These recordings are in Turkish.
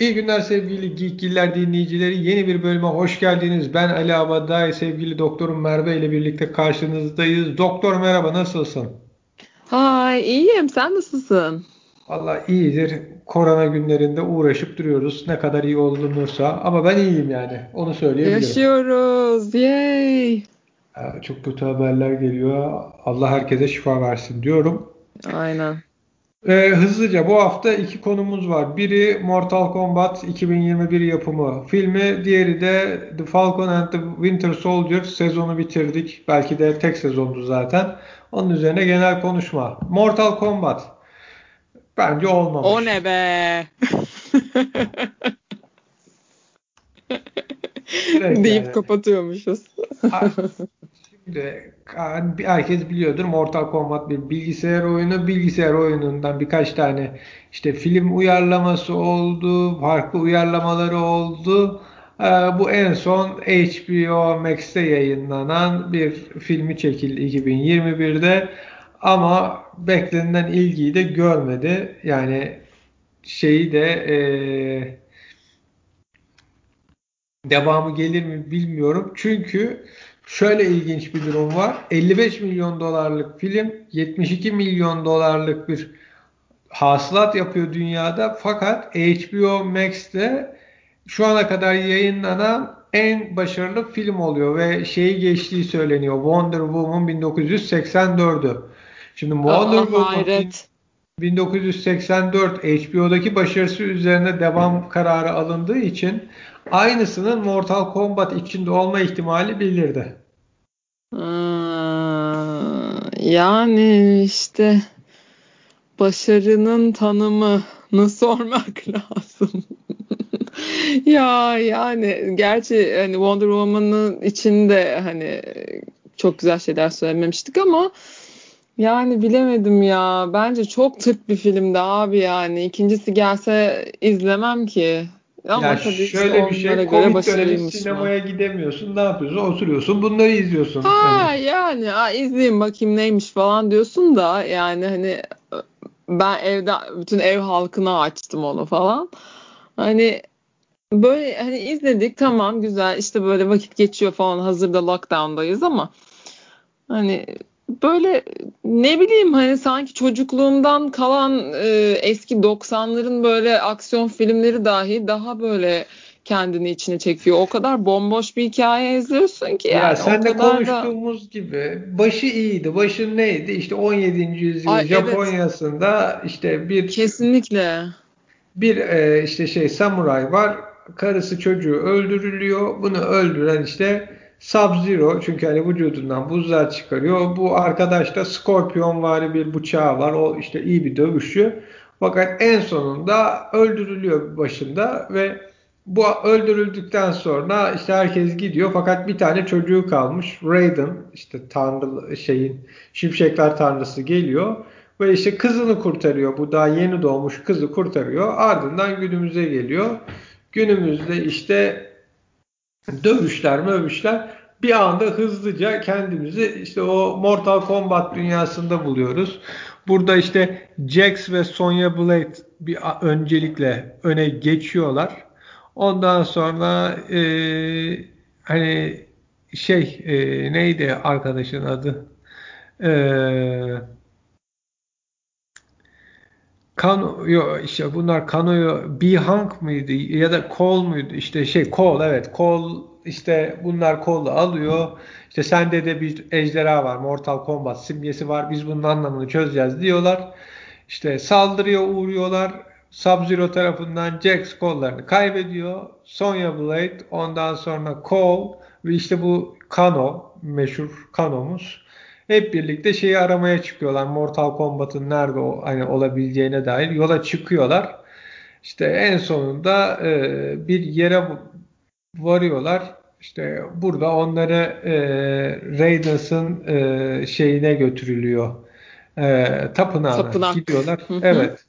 İyi günler sevgili Geekgiller dinleyicileri. Yeni bir bölüme hoş geldiniz. Ben Ali Abaday, sevgili doktorum Merve ile birlikte karşınızdayız. Doktor merhaba, nasılsın? Hay, iyiyim. Sen nasılsın? Valla iyidir. Korona günlerinde uğraşıp duruyoruz. Ne kadar iyi olunursa. Ama ben iyiyim yani. Onu söyleyebilirim. Yaşıyoruz. Yay. Çok kötü haberler geliyor. Allah herkese şifa versin diyorum. Aynen. Ee, hızlıca bu hafta iki konumuz var. Biri Mortal Kombat 2021 yapımı filmi, diğeri de The Falcon and the Winter Soldier sezonu bitirdik. Belki de tek sezondu zaten. Onun üzerine genel konuşma. Mortal Kombat. Bence olmamış. O ne be? Deyip yani. kapatıyormuşuz. Herkes biliyordur Mortal Kombat bir bilgisayar oyunu. Bilgisayar oyunundan birkaç tane işte film uyarlaması oldu, farklı uyarlamaları oldu. Ee, bu en son HBO Max'te yayınlanan bir filmi çekildi 2021'de ama beklenilen ilgiyi de görmedi. Yani şeyi de e, devamı gelir mi bilmiyorum. Çünkü Şöyle ilginç bir durum var. 55 milyon dolarlık film 72 milyon dolarlık bir hasılat yapıyor dünyada. Fakat HBO Max'te şu ana kadar yayınlanan en başarılı film oluyor ve şeyi geçtiği söyleniyor. Wonder Woman 1984'ü. Şimdi Wonder Aa, Woman hayret. 1984 HBO'daki başarısı üzerine devam kararı alındığı için aynısının Mortal Kombat içinde olma ihtimali belirdi. yani işte başarının tanımını sormak lazım. ya yani gerçi hani Wonder Woman'ın içinde hani çok güzel şeyler söylememiştik ama yani bilemedim ya. Bence çok tırt bir filmdi abi yani. İkincisi gelse izlemem ki. Ama ya tabii şöyle bir şey, Covid dönemi sinemaya mı? gidemiyorsun. Ne yapıyorsun? Oturuyorsun, bunları izliyorsun. Ha hani. yani ha, izleyeyim bakayım neymiş falan diyorsun da yani hani ben evde bütün ev halkına açtım onu falan. Hani böyle hani izledik tamam güzel işte böyle vakit geçiyor falan hazırda lockdown'dayız ama hani böyle ne bileyim hani sanki çocukluğumdan kalan e, eski 90'ların böyle aksiyon filmleri dahi daha böyle kendini içine çekiyor. O kadar bomboş bir hikaye izliyorsun ki. Yani ya sen de konuştuğumuz da... gibi başı iyiydi. Başı neydi? İşte 17. yüzyıl Ay, Japonya'sında evet. işte bir kesinlikle bir e, işte şey samuray var. Karısı çocuğu öldürülüyor. Bunu öldüren işte Sub-Zero çünkü hani vücudundan buzlar çıkarıyor. Bu arkadaş da Scorpion vari bir bıçağı var. O işte iyi bir dövüşçü. Fakat en sonunda öldürülüyor başında ve bu öldürüldükten sonra işte herkes gidiyor fakat bir tane çocuğu kalmış. Raiden işte tanrı şeyin şimşekler tanrısı geliyor ve işte kızını kurtarıyor. Bu daha yeni doğmuş kızı kurtarıyor. Ardından günümüze geliyor. Günümüzde işte dövüşler mövüşler bir anda hızlıca kendimizi işte o Mortal Kombat dünyasında buluyoruz. Burada işte Jax ve Sonya Blade bir öncelikle öne geçiyorlar. Ondan sonra e, hani şey e, neydi arkadaşın adı? Eee Kano yok işte bunlar Kano'yu Bihang mıydı ya da Kol muydu? İşte şey Kol evet Kol işte bunlar Kol'u alıyor. İşte sende de bir ejderha var Mortal Kombat simgesi var biz bunun anlamını çözeceğiz diyorlar. İşte saldırıya uğruyorlar Sub-Zero tarafından Jax kollarını kaybediyor Sonya Blade ondan sonra Cole ve işte bu Kano meşhur Kano'muz hep birlikte şeyi aramaya çıkıyorlar. Mortal Kombat'ın nerede o, hani olabileceğine dair yola çıkıyorlar. İşte en sonunda e, bir yere varıyorlar. İşte burada onları e, Raiders'ın e, şeyine götürülüyor. E, tapınağına Tapınak. gidiyorlar. Evet.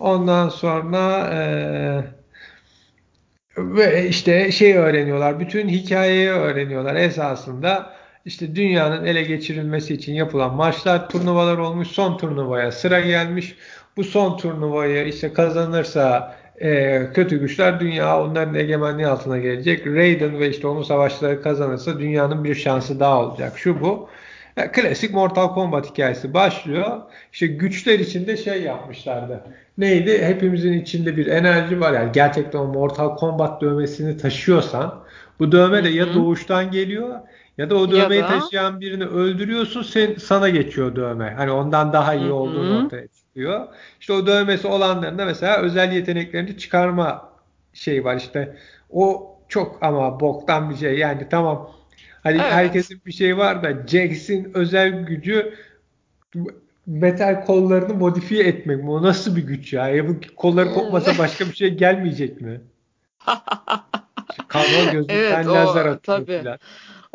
Ondan sonra e, ve işte şey öğreniyorlar. Bütün hikayeyi öğreniyorlar esasında işte dünyanın ele geçirilmesi için yapılan maçlar, turnuvalar olmuş. Son turnuvaya sıra gelmiş. Bu son turnuvayı işte kazanırsa e, kötü güçler dünya onların egemenliği altına gelecek. Raiden ve işte onun savaşları kazanırsa dünyanın bir şansı daha olacak. Şu bu. Yani klasik Mortal Kombat hikayesi başlıyor. İşte güçler içinde şey yapmışlardı. Neydi? Hepimizin içinde bir enerji var. Yani gerçekten o Mortal Kombat dövmesini taşıyorsan bu dövme de ya doğuştan geliyor ya da o dövmeyi ya da... taşıyan birini öldürüyorsun sen, sana geçiyor dövme. Hani ondan daha iyi olduğunu ortaya çıkıyor. İşte o dövmesi olanların da mesela özel yeteneklerini çıkarma şey var işte. O çok ama boktan bir şey. Yani tamam hani evet. herkesin bir şey var da Jax'in özel gücü metal kollarını modifiye etmek mi? O nasıl bir güç ya? Ya bu kolları kopmasa başka bir şey gelmeyecek mi? Kanal gözünden evet, lazer atıyor tabii. falan.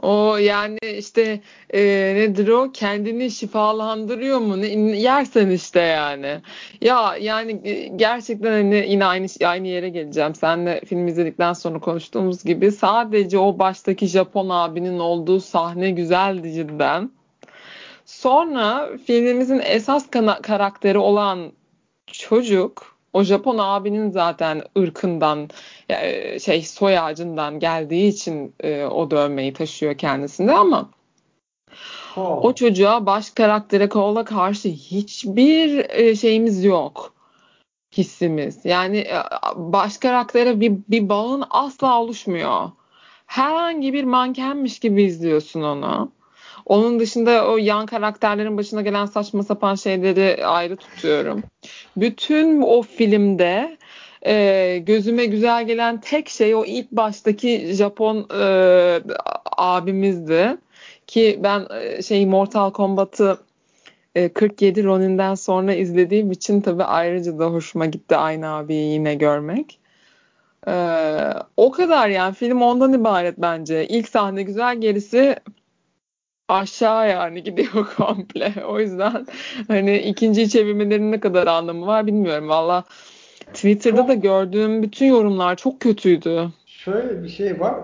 O yani işte e, nedir o kendini şifalandırıyor mu? Ne, yersen işte yani. Ya yani e, gerçekten hani yine aynı aynı yere geleceğim. Senle film izledikten sonra konuştuğumuz gibi sadece o baştaki Japon abinin olduğu sahne güzeldi cidden. Sonra filmimizin esas karakteri olan çocuk o Japon abinin zaten ırkından e, şey soy ağacından geldiği için e, o dövmeyi taşıyor kendisinde ama oh. o çocuğa baş karaktere Cole'a karşı hiçbir e, şeyimiz yok hissimiz. Yani baş karaktere bir, bir bağın asla oluşmuyor. Herhangi bir mankenmiş gibi izliyorsun onu. Onun dışında o yan karakterlerin başına gelen saçma sapan şeyleri ayrı tutuyorum. Bütün o filmde e, gözüme güzel gelen tek şey o ilk baştaki Japon e, abimizdi. Ki ben e, şey Mortal Kombat'ı e, 47 Ronin'den sonra izlediğim için tabii ayrıca da hoşuma gitti aynı abiyi yine görmek. Ee, o kadar yani film ondan ibaret bence. İlk sahne güzel gerisi aşağı yani gidiyor komple. O yüzden hani ikinci çevirmelerin ne kadar anlamı var bilmiyorum. Valla Twitter'da da gördüğüm bütün yorumlar çok kötüydü. Şöyle bir şey var.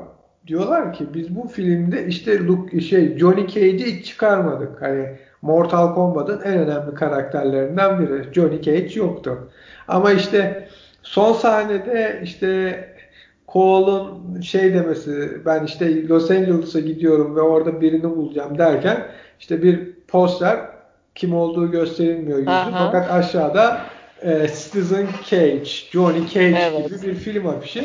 Diyorlar ki biz bu filmde işte Luke, şey Johnny Cage'i hiç çıkarmadık. Hani Mortal Kombat'ın en önemli karakterlerinden biri. Johnny Cage yoktu. Ama işte son sahnede işte Cole'un şey demesi ben işte Los Angeles'a gidiyorum ve orada birini bulacağım derken işte bir poster kim olduğu gösterilmiyor yüzü Aha. fakat aşağıda e, Citizen Cage, Johnny Cage evet. gibi bir film afişi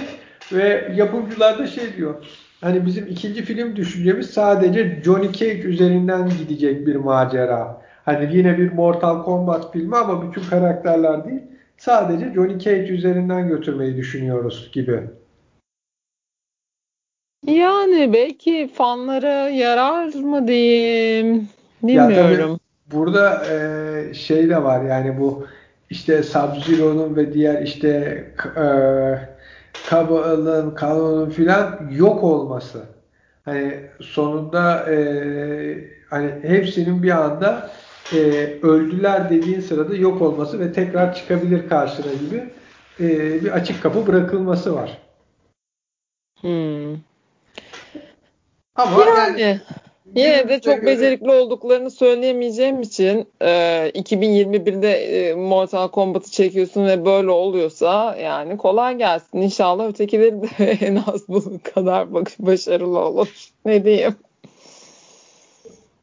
ve yapımcılar da şey diyor hani bizim ikinci film düşüncemiz sadece Johnny Cage üzerinden gidecek bir macera. Hani yine bir Mortal Kombat filmi ama bütün karakterler değil sadece Johnny Cage üzerinden götürmeyi düşünüyoruz gibi. Yani belki fanlara yarar mı diyeyim. Bilmiyorum. Ya burada e, şey de var yani bu işte Sub-Zero'nun ve diğer işte e, Kabal'ın, Kanon'un filan yok olması. Hani sonunda e, hani hepsinin bir anda e, öldüler dediğin sırada yok olması ve tekrar çıkabilir karşına gibi e, bir açık kapı bırakılması var. Hmm. Ama yani, yani Yine de çok göre... becerikli olduklarını söyleyemeyeceğim için e, 2021'de e, Mortal Kombat'ı çekiyorsun ve böyle oluyorsa yani kolay gelsin. İnşallah ötekileri de en az bu kadar başarılı olur. Ne diyeyim?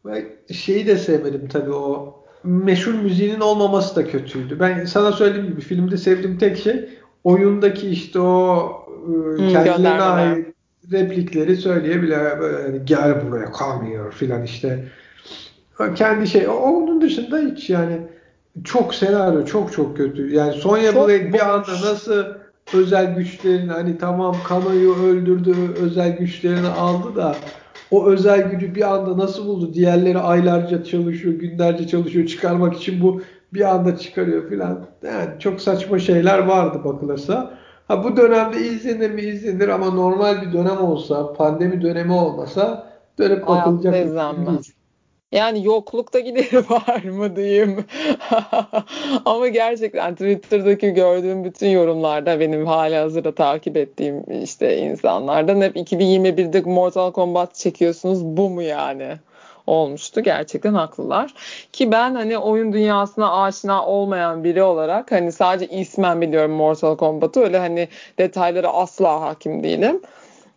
Ben şeyi de sevmedim tabii o meşhur müziğinin olmaması da kötüydü. Ben sana söylediğim gibi filmde sevdiğim tek şey oyundaki işte o e, kendilerine ait replikleri söyleyebilir. Hani gel buraya here filan işte. Kendi şey. Onun dışında hiç yani çok senaryo çok çok kötü. Yani Sonya Blade bir anda nasıl özel güçlerini hani tamam Kano'yu öldürdü, özel güçlerini aldı da o özel gücü bir anda nasıl buldu? Diğerleri aylarca çalışıyor, günlerce çalışıyor çıkarmak için bu bir anda çıkarıyor filan. Yani çok saçma şeyler vardı bakılırsa. Ha bu dönemde izlenir mi izlenir ama normal bir dönem olsa, pandemi dönemi olmasa dönüp bakılacak değil. Yani yoklukta gideri var mı diyeyim. Ama gerçekten Twitter'daki gördüğüm bütün yorumlarda benim hali hazırda takip ettiğim işte insanlardan hep 2021'de Mortal Kombat çekiyorsunuz bu mu yani? Olmuştu. Gerçekten haklılar. Ki ben hani oyun dünyasına aşina olmayan biri olarak hani sadece ismen biliyorum Mortal Kombat'ı. Öyle hani detaylara asla hakim değilim.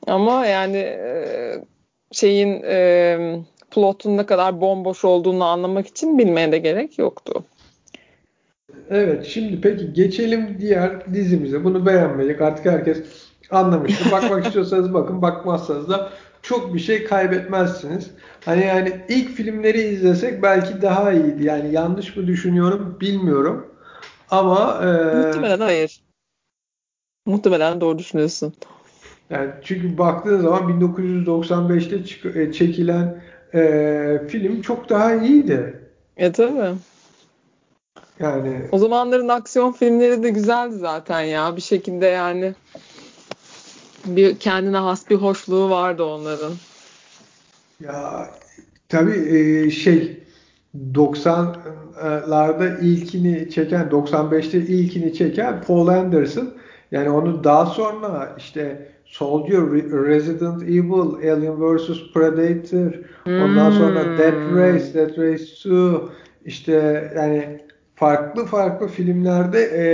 Ama yani e, şeyin e, plotun ne kadar bomboş olduğunu anlamak için bilmeye de gerek yoktu. Evet şimdi peki geçelim diğer dizimize. Bunu beğenmedik artık herkes anlamıştır. Bakmak istiyorsanız bakın bakmazsanız da çok bir şey kaybetmezsiniz. Hani yani ilk filmleri izlesek belki daha iyiydi. Yani yanlış mı düşünüyorum bilmiyorum. Ama e, muhtemelen hayır. Muhtemelen doğru düşünüyorsun. Yani çünkü baktığın zaman 1995'te e, çekilen e, film çok daha iyiydi. E tabii. Yani o zamanların aksiyon filmleri de güzeldi zaten ya bir şekilde yani bir kendine has bir hoşluğu vardı onların. Ya tabii e, şey 90'larda ilkini çeken 95'te ilkini çeken Paul Anderson yani onu daha sonra işte Soldier, Resident Evil, Alien vs Predator, ondan sonra hmm. Death Race, Death Race 2 işte yani farklı farklı filmlerde e,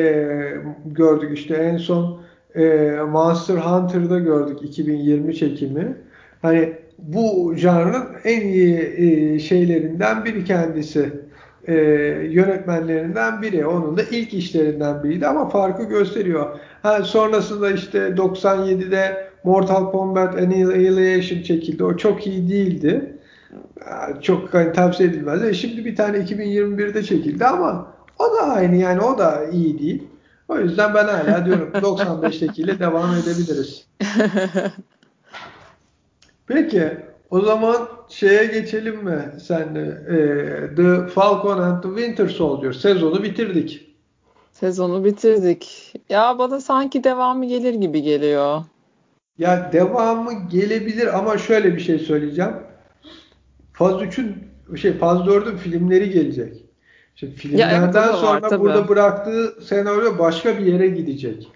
gördük. İşte en son e, Monster Hunter'da gördük 2020 çekimi. Hani bu janrın en iyi e, şeylerinden biri kendisi. E, yönetmenlerinden biri. Onun da ilk işlerinden biriydi ama farkı gösteriyor. Ha, sonrasında işte 97'de Mortal Kombat Annihilation çekildi. O çok iyi değildi. Çok hani, tavsiye edilmez. E şimdi bir tane 2021'de çekildi ama o da aynı yani o da iyi değil. O yüzden ben hala diyorum 95'tekiyle devam edebiliriz. Peki o zaman şeye geçelim mi senle? Ee, The Falcon and the Winter Soldier sezonu bitirdik. Sezonu bitirdik. Ya bana sanki devamı gelir gibi geliyor. Ya devamı gelebilir ama şöyle bir şey söyleyeceğim. Faz 3'ün şey Faz 4'ün filmleri gelecek. Şimdi filmlerden ya evet, sonra var, burada bıraktığı senaryo başka bir yere gidecek.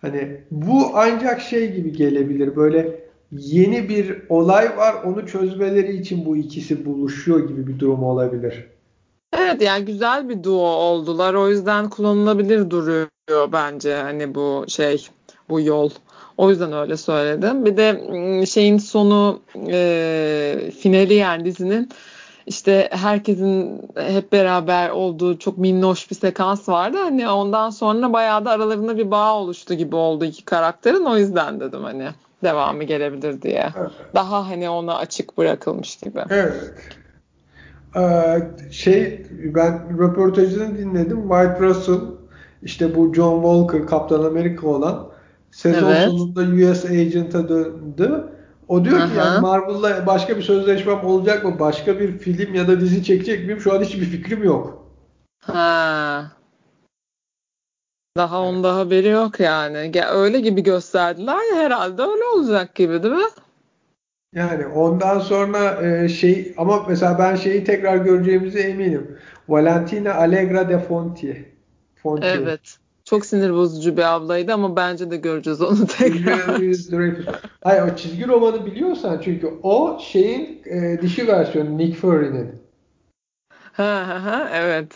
Hani bu ancak şey gibi gelebilir. Böyle yeni bir olay var. Onu çözmeleri için bu ikisi buluşuyor gibi bir durum olabilir. Evet yani güzel bir duo oldular. O yüzden kullanılabilir duruyor bence hani bu şey bu yol. O yüzden öyle söyledim. Bir de şeyin sonu e, finali yani dizinin işte herkesin hep beraber olduğu çok minnoş bir sekans vardı. Hani ondan sonra bayağı da aralarında bir bağ oluştu gibi oldu iki karakterin. O yüzden dedim hani devamı gelebilir diye. Evet. Daha hani ona açık bırakılmış gibi. Evet. Ee, şey ben röportajını dinledim. White Russell işte bu John Walker Kaptan Amerika olan sezon evet. sonunda US Agent'a döndü. O diyor Aha. ki yani Marvel'la başka bir sözleşmem olacak mı? Başka bir film ya da dizi çekecek miyim? Şu an hiçbir fikrim yok. Ha. Daha onda haberi yok yani. Öyle gibi gösterdiler ya herhalde öyle olacak gibi değil mi? Yani ondan sonra e, şey ama mesela ben şeyi tekrar göreceğimize eminim. Valentina Allegra de Fonti. Fonti. Evet. Çok sinir bozucu bir ablaydı ama bence de göreceğiz onu tekrar. Hayır o çizgi romanı biliyorsan çünkü o şeyin e, dişi versiyonu Nick Fury'nin. Ha ha ha evet.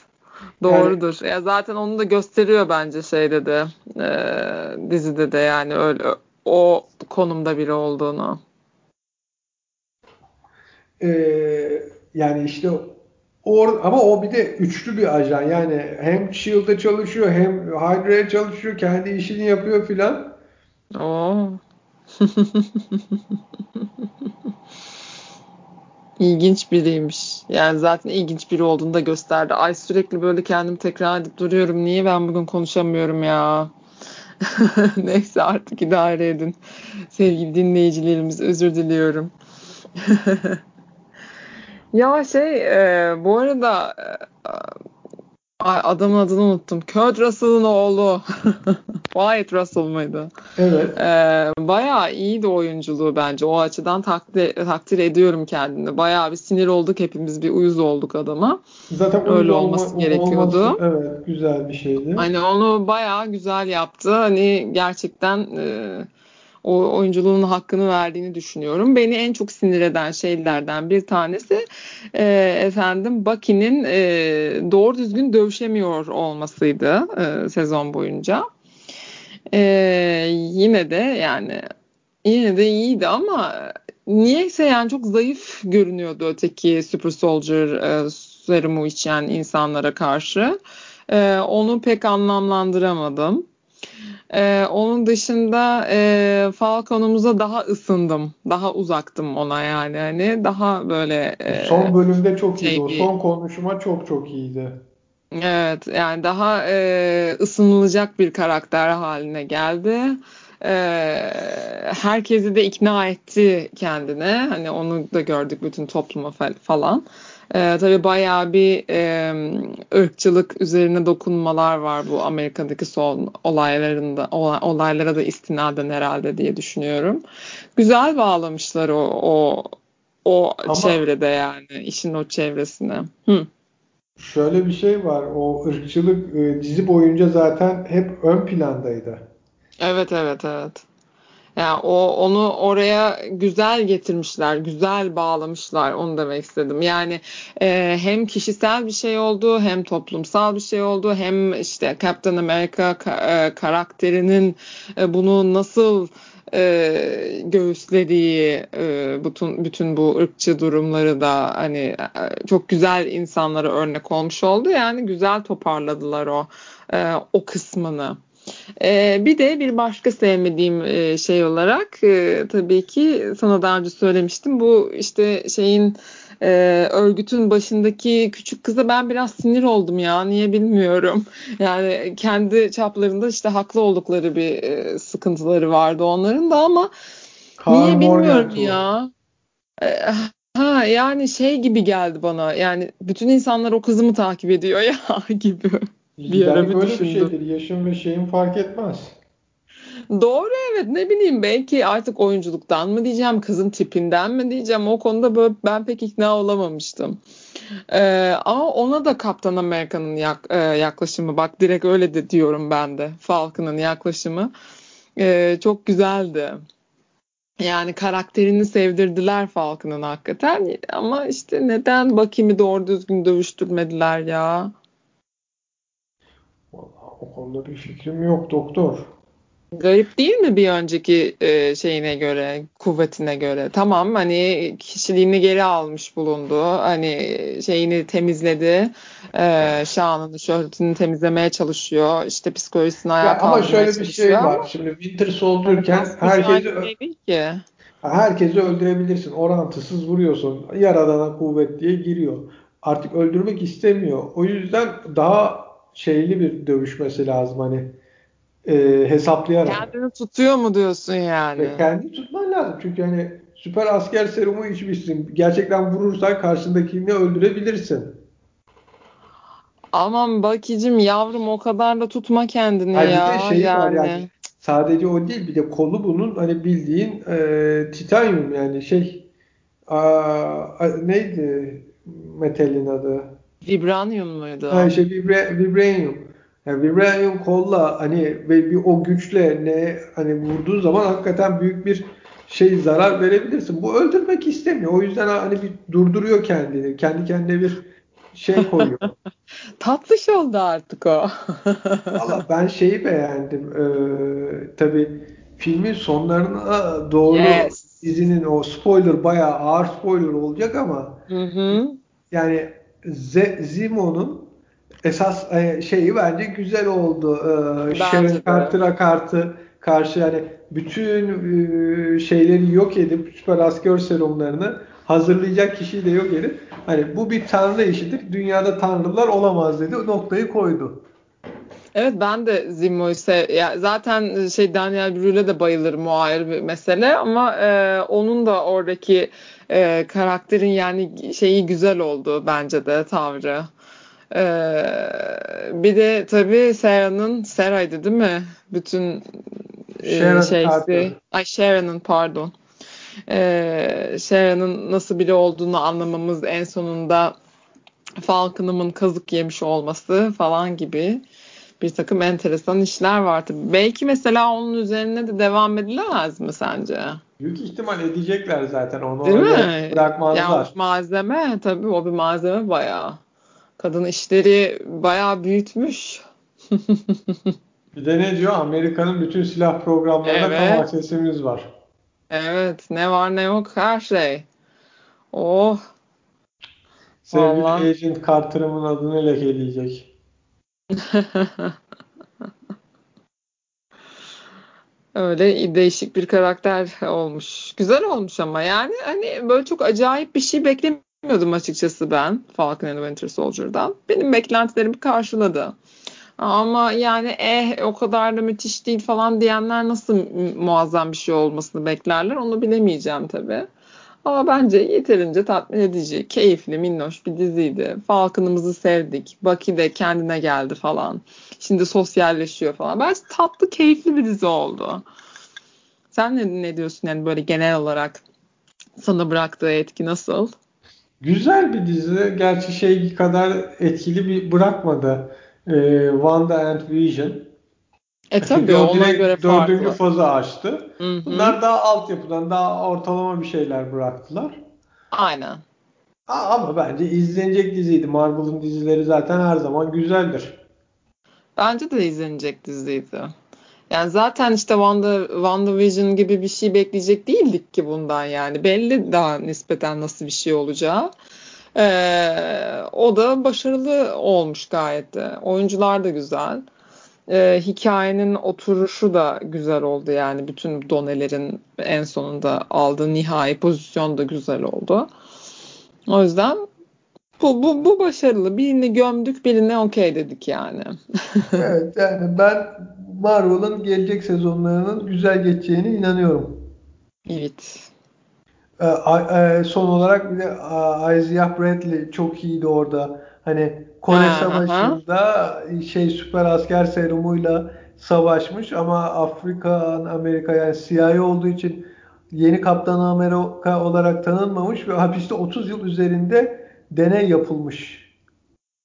Doğrudur. Yani, ya zaten onu da gösteriyor bence şeyde de e, dizide de yani öyle o konumda biri olduğunu. E, yani işte Or, ama o bir de üçlü bir ajan. Yani hem Shield'da çalışıyor hem Hydra'ya çalışıyor. Kendi işini yapıyor filan. Oo. İlginç biriymiş. Yani zaten ilginç biri olduğunu da gösterdi. Ay sürekli böyle kendimi tekrar edip duruyorum. Niye ben bugün konuşamıyorum ya? Neyse artık idare edin. Sevgili dinleyicilerimiz özür diliyorum. Ya şey e, bu arada e, adamın adını unuttum. Kurt Russell'ın oğlu. Wyatt Russell mıydı? Evet. E, bayağı iyiydi oyunculuğu bence. O açıdan takdir, takdir ediyorum kendini. Bayağı bir sinir olduk hepimiz. Bir uyuz olduk adama. Zaten öyle olması olma, gerekiyordu. Olması, evet güzel bir şeydi. Hani onu bayağı güzel yaptı. Hani gerçekten e, o oyunculuğunun hakkını verdiğini düşünüyorum. Beni en çok sinir eden şeylerden bir tanesi e, efendim Bucky'nin e, doğru düzgün dövüşemiyor olmasıydı e, sezon boyunca. E, yine de yani yine de iyiydi ama niyeyse yani çok zayıf görünüyordu öteki Super Soldier e, serumu içen insanlara karşı. E, onu pek anlamlandıramadım. Ee, onun dışında e, Falcon'umuza daha ısındım. Daha uzaktım ona yani. Hani daha böyle e, son bölümde çok şey iyiydi. O son konuşma çok çok iyiydi. Evet yani daha e, ısınılacak bir karakter haline geldi. E, herkesi de ikna etti kendine. Hani onu da gördük bütün topluma falan. E, tabii bayağı bir e, ırkçılık üzerine dokunmalar var bu Amerika'daki son olaylarında olaylara da istinaden herhalde diye düşünüyorum. Güzel bağlamışlar o o o Ama, çevrede yani işin o çevresine. Hı. Şöyle bir şey var. O ırkçılık e, dizi boyunca zaten hep ön plandaydı. Evet evet evet. Yani o onu oraya güzel getirmişler, güzel bağlamışlar. Onu demek istedim. Yani e, hem kişisel bir şey oldu, hem toplumsal bir şey oldu, hem işte Captain America ka- e, karakterinin e, bunu nasıl e, göğüslediği e, bütün bütün bu ırkçı durumları da hani e, çok güzel insanlara örnek olmuş oldu. Yani güzel toparladılar o e, o kısmını. Ee, bir de bir başka sevmediğim e, şey olarak e, tabii ki sana daha önce söylemiştim. Bu işte şeyin e, örgütün başındaki küçük kıza ben biraz sinir oldum ya. Niye bilmiyorum. Yani kendi çaplarında işte haklı oldukları bir e, sıkıntıları vardı onların da ama Karl niye bilmiyorum ya. E, ha yani şey gibi geldi bana. Yani bütün insanlar o kızımı takip ediyor ya gibi bir ara bir böyle düşündüm. bir şeydir. Yaşın ve şeyin fark etmez. Doğru evet ne bileyim belki artık oyunculuktan mı diyeceğim kızın tipinden mi diyeceğim o konuda böyle ben pek ikna olamamıştım. Ee, ama ona da Kaptan Amerika'nın yak, e, yaklaşımı bak direkt öyle de diyorum ben de Falcon'ın yaklaşımı e, çok güzeldi. Yani karakterini sevdirdiler Falcon'ın hakikaten ama işte neden Bakim'i doğru düzgün dövüştürmediler ya? O konuda bir fikrim yok doktor. Garip değil mi bir önceki e, şeyine göre, kuvvetine göre? Tamam hani kişiliğini geri almış bulundu. Hani şeyini temizledi. E, şanını, şöhretini temizlemeye çalışıyor. İşte psikolojisini ayağa ya Ama şöyle bir şey var. Ama, Şimdi Winter Soldier'ken herkesi ki. herkesi öldürebilirsin. Orantısız vuruyorsun. Yaradana kuvvet diye giriyor. Artık öldürmek istemiyor. O yüzden daha şeyli bir dövüşmesi lazım hani e, hesaplayarak. Kendini tutuyor mu diyorsun yani? Ve kendi tutman lazım. Çünkü hani süper asker serumu içmişsin. Gerçekten vurursan karşındakini öldürebilirsin. Aman bakicim yavrum o kadar da tutma kendini Hayır, ya. Bir de şey yani. var yani. Sadece o değil bir de kolu bunun hani bildiğin e, titanyum yani şey a, neydi metalin adı? Vibranium muydu? Ha şey vibra, vibranium. Yani vibranium kolla hani ve bir o güçle ne hani vurduğu zaman hakikaten büyük bir şey zarar verebilirsin. Bu öldürmek istemiyor. O yüzden hani bir durduruyor kendini. Kendi kendine bir şey koyuyor. Tatlış oldu artık o. Valla ben şeyi beğendim. Ee, tabii filmin sonlarına doğru yes. dizinin o spoiler bayağı ağır spoiler olacak ama hı hı. yani Zimo'nun esas e, şeyi bence güzel oldu. Ee, Sharon Carter'a kartı karşı yani bütün e, şeyleri yok edip süper asker serumlarını hazırlayacak kişiyi de yok edip hani bu bir tanrı işidir. Dünyada tanrılar olamaz dedi. Noktayı koydu. Evet ben de Zimmo'yu sev ya zaten şey Daniel Brühl'e de bayılırım o ayrı bir mesele ama e, onun da oradaki e, karakterin yani şeyi güzel oldu bence de tavrı. E, bir de tabii Sarah'nın Sarah'ydı değil mi? Bütün e, şeysi. Ay Sharon'ın pardon. E, Sharon'ın nasıl biri olduğunu anlamamız en sonunda Falcon'ımın kazık yemiş olması falan gibi bir takım enteresan işler var tabii. Belki mesela onun üzerine de devam edilemez mi sence? Büyük ihtimal edecekler zaten onu Değil mi? bırakmazlar. Yani malzeme tabii o bir malzeme bayağı. Kadın işleri bayağı büyütmüş. Bir de ne diyor? Amerika'nın bütün silah programlarına Evet. tam aksesimiz var. Evet ne var ne yok her şey. Oh Sevgili Vallahi. Agent Carter'ımın adını lekeleyecek. öyle değişik bir karakter olmuş. Güzel olmuş ama yani hani böyle çok acayip bir şey beklemiyordum açıkçası ben Falcon and Winter Soldier'dan. Benim beklentilerimi karşıladı. Ama yani eh o kadar da müthiş değil falan diyenler nasıl mu- muazzam bir şey olmasını beklerler onu bilemeyeceğim tabii. Ama bence yeterince tatmin edici, keyifli, minnoş bir diziydi. Falcon'ımızı sevdik. Bucky de kendine geldi falan. Şimdi sosyalleşiyor falan. Bence tatlı, keyifli bir dizi oldu. Sen ne, ne diyorsun yani böyle genel olarak sana bıraktığı etki nasıl? Güzel bir dizi. Gerçi şey kadar etkili bir bırakmadı. Ee, Wanda and Vision. E tabii ona göre dördüncü farklı. fazı açtı. Bunlar daha altyapıdan, daha ortalama bir şeyler bıraktılar. Aynen. Aa, Ama bence izlenecek diziydi. Marvel'ın dizileri zaten her zaman güzeldir. Bence de izlenecek diziydi. Yani zaten işte Wanda, WandaVision gibi bir şey bekleyecek değildik ki bundan yani. Belli daha nispeten nasıl bir şey olacağı. Ee, o da başarılı olmuş gayet de. Oyuncular da güzel. Ee, hikayenin oturuşu da güzel oldu yani. Bütün donelerin en sonunda aldığı nihai pozisyon da güzel oldu. O yüzden bu, bu, bu başarılı. Birini gömdük, birine okey dedik yani. Evet yani ben Marvel'ın gelecek sezonlarının güzel geçeceğine inanıyorum. Evet. Ee, e, son olarak bir de Isaiah Bradley çok iyiydi orada. Hani Kore Ha, Savaşı'nda şey süper asker serumuyla savaşmış ama Afrika, Amerika yani siyahi olduğu için yeni Kaptan Amerika olarak tanınmamış ve hapiste 30 yıl üzerinde deney yapılmış.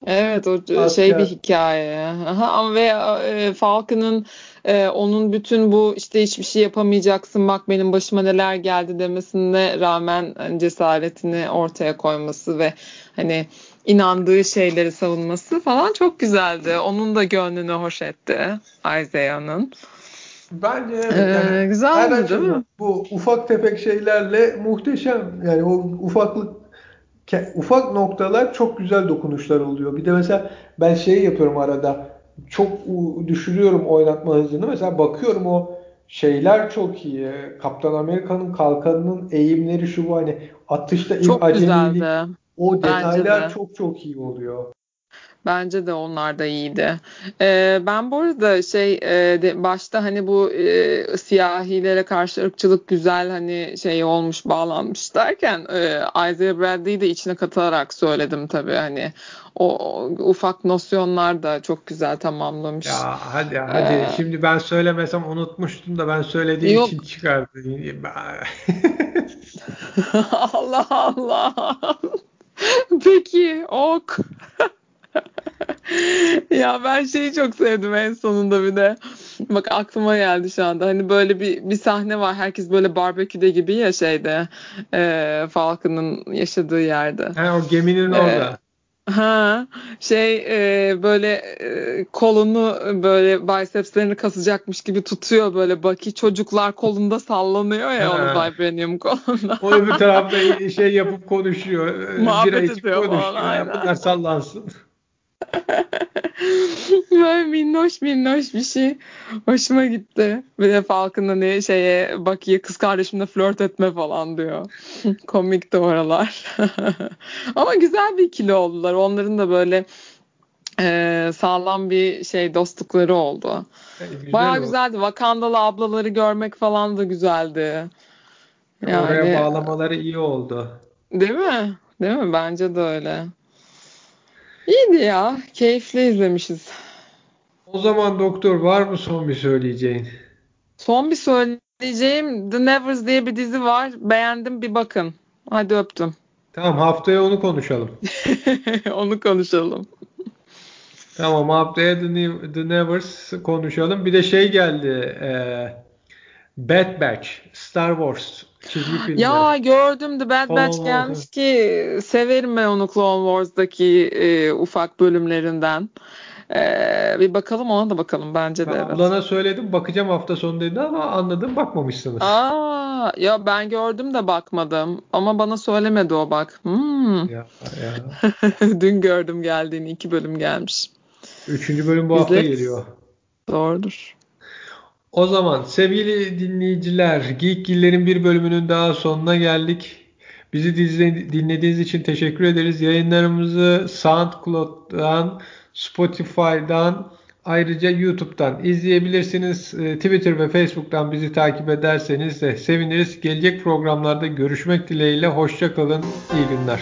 Evet o şey Asker. bir hikaye. Aha, ama ve e, Falcon'ın e, onun bütün bu işte hiçbir şey yapamayacaksın bak benim başıma neler geldi demesine rağmen hani cesaretini ortaya koyması ve hani inandığı şeyleri savunması falan çok güzeldi. Onun da gönlünü hoş etti Isaiah'nın. Bence evet Ee, yani güzeldi, her değil mi? bu ufak tefek şeylerle muhteşem. Yani o ufaklık ufak noktalar çok güzel dokunuşlar oluyor. Bir de mesela ben şey yapıyorum arada. Çok düşürüyorum oynatma hızını. Mesela bakıyorum o şeyler çok iyi. Kaptan Amerika'nın kalkanının eğimleri şu bu hani atışta Çok acemilik güzeldi. O Bence detaylar de. çok çok iyi oluyor. Bence de onlar da iyiydi. Ee, ben bu arada şey e, de, başta hani bu e, siyahilere karşı ırkçılık güzel hani şey olmuş bağlanmış derken e, Isaiah Bradley'i de içine katılarak söyledim tabii hani o, o ufak nosyonlar da çok güzel tamamlamış. Ya hadi hadi Ee, şimdi ben söylemesem unutmuştum da ben söylediğim yok için çıkardı. Allah Allah. Ok. Ya ben şeyi çok sevdim en sonunda bir de. Bak aklıma geldi şu anda. Hani böyle bir bir sahne var. Herkes böyle barbeküde gibi ya şeyde. E, Falcon'ın yaşadığı yerde. Ha, o geminin orada. Ha şey e, böyle e, kolunu böyle bicepslerini kasacakmış gibi tutuyor böyle Bucky çocuklar kolunda sallanıyor ya onun Ha. vibranium kolunda. O öbür tarafta şey yapıp konuşuyor. Muhabbet ediyor falan konuşuyor. Aynen. bunlar sallansın. Böyle minnoş minnoş bir şey. Hoşuma gitti. Bir de Falcon hani şeye Bucky'ye kız kardeşimle flört etme falan diyor. Komik de oralar. Ama güzel bir ikili oldular. Onların da böyle e, sağlam bir şey dostlukları oldu. E, güzel Bayağı oldu. güzeldi. Wakandalı ablaları görmek falan da güzeldi. Oraya Yani bağlamaları iyi oldu. değil mi? Değil mi? Bence de öyle. İyiydi ya. Keyifli izlemişiz. O zaman doktor var mı son bir söyleyeceğin? Son bir söyleyeceğim The Nevers diye bir dizi var. Beğendim bir bakın. Hadi öptüm. Tamam haftaya onu konuşalım. Onu konuşalım. Tamam haftaya The, New, The Nevers konuşalım. Bir de şey geldi. E, Bad Batch. Star Wars çizgi filmler. Ya gördüm The Bad Batch gelmiş ki severim ben onu Clone Wars'daki e, ufak bölümlerinden. Ee, bir bakalım ona da bakalım bence de. Ben evet. ablana söyledim bakacağım hafta sonu dedi ama anladım bakmamışsınız. Aa, ya ben gördüm de bakmadım ama bana söylemedi o bak. Hmm. Ya, ya. Dün gördüm geldiğini iki bölüm gelmiş. Üçüncü bölüm bu hafta geliyor. Doğrudur. O zaman sevgili dinleyiciler Geekgiller'in bir bölümünün daha sonuna geldik. Bizi dinlediğiniz için teşekkür ederiz. Yayınlarımızı SoundCloud'dan, Spotify'dan ayrıca YouTube'dan izleyebilirsiniz. Twitter ve Facebook'tan bizi takip ederseniz de seviniriz. Gelecek programlarda görüşmek dileğiyle. Hoşçakalın. İyi günler.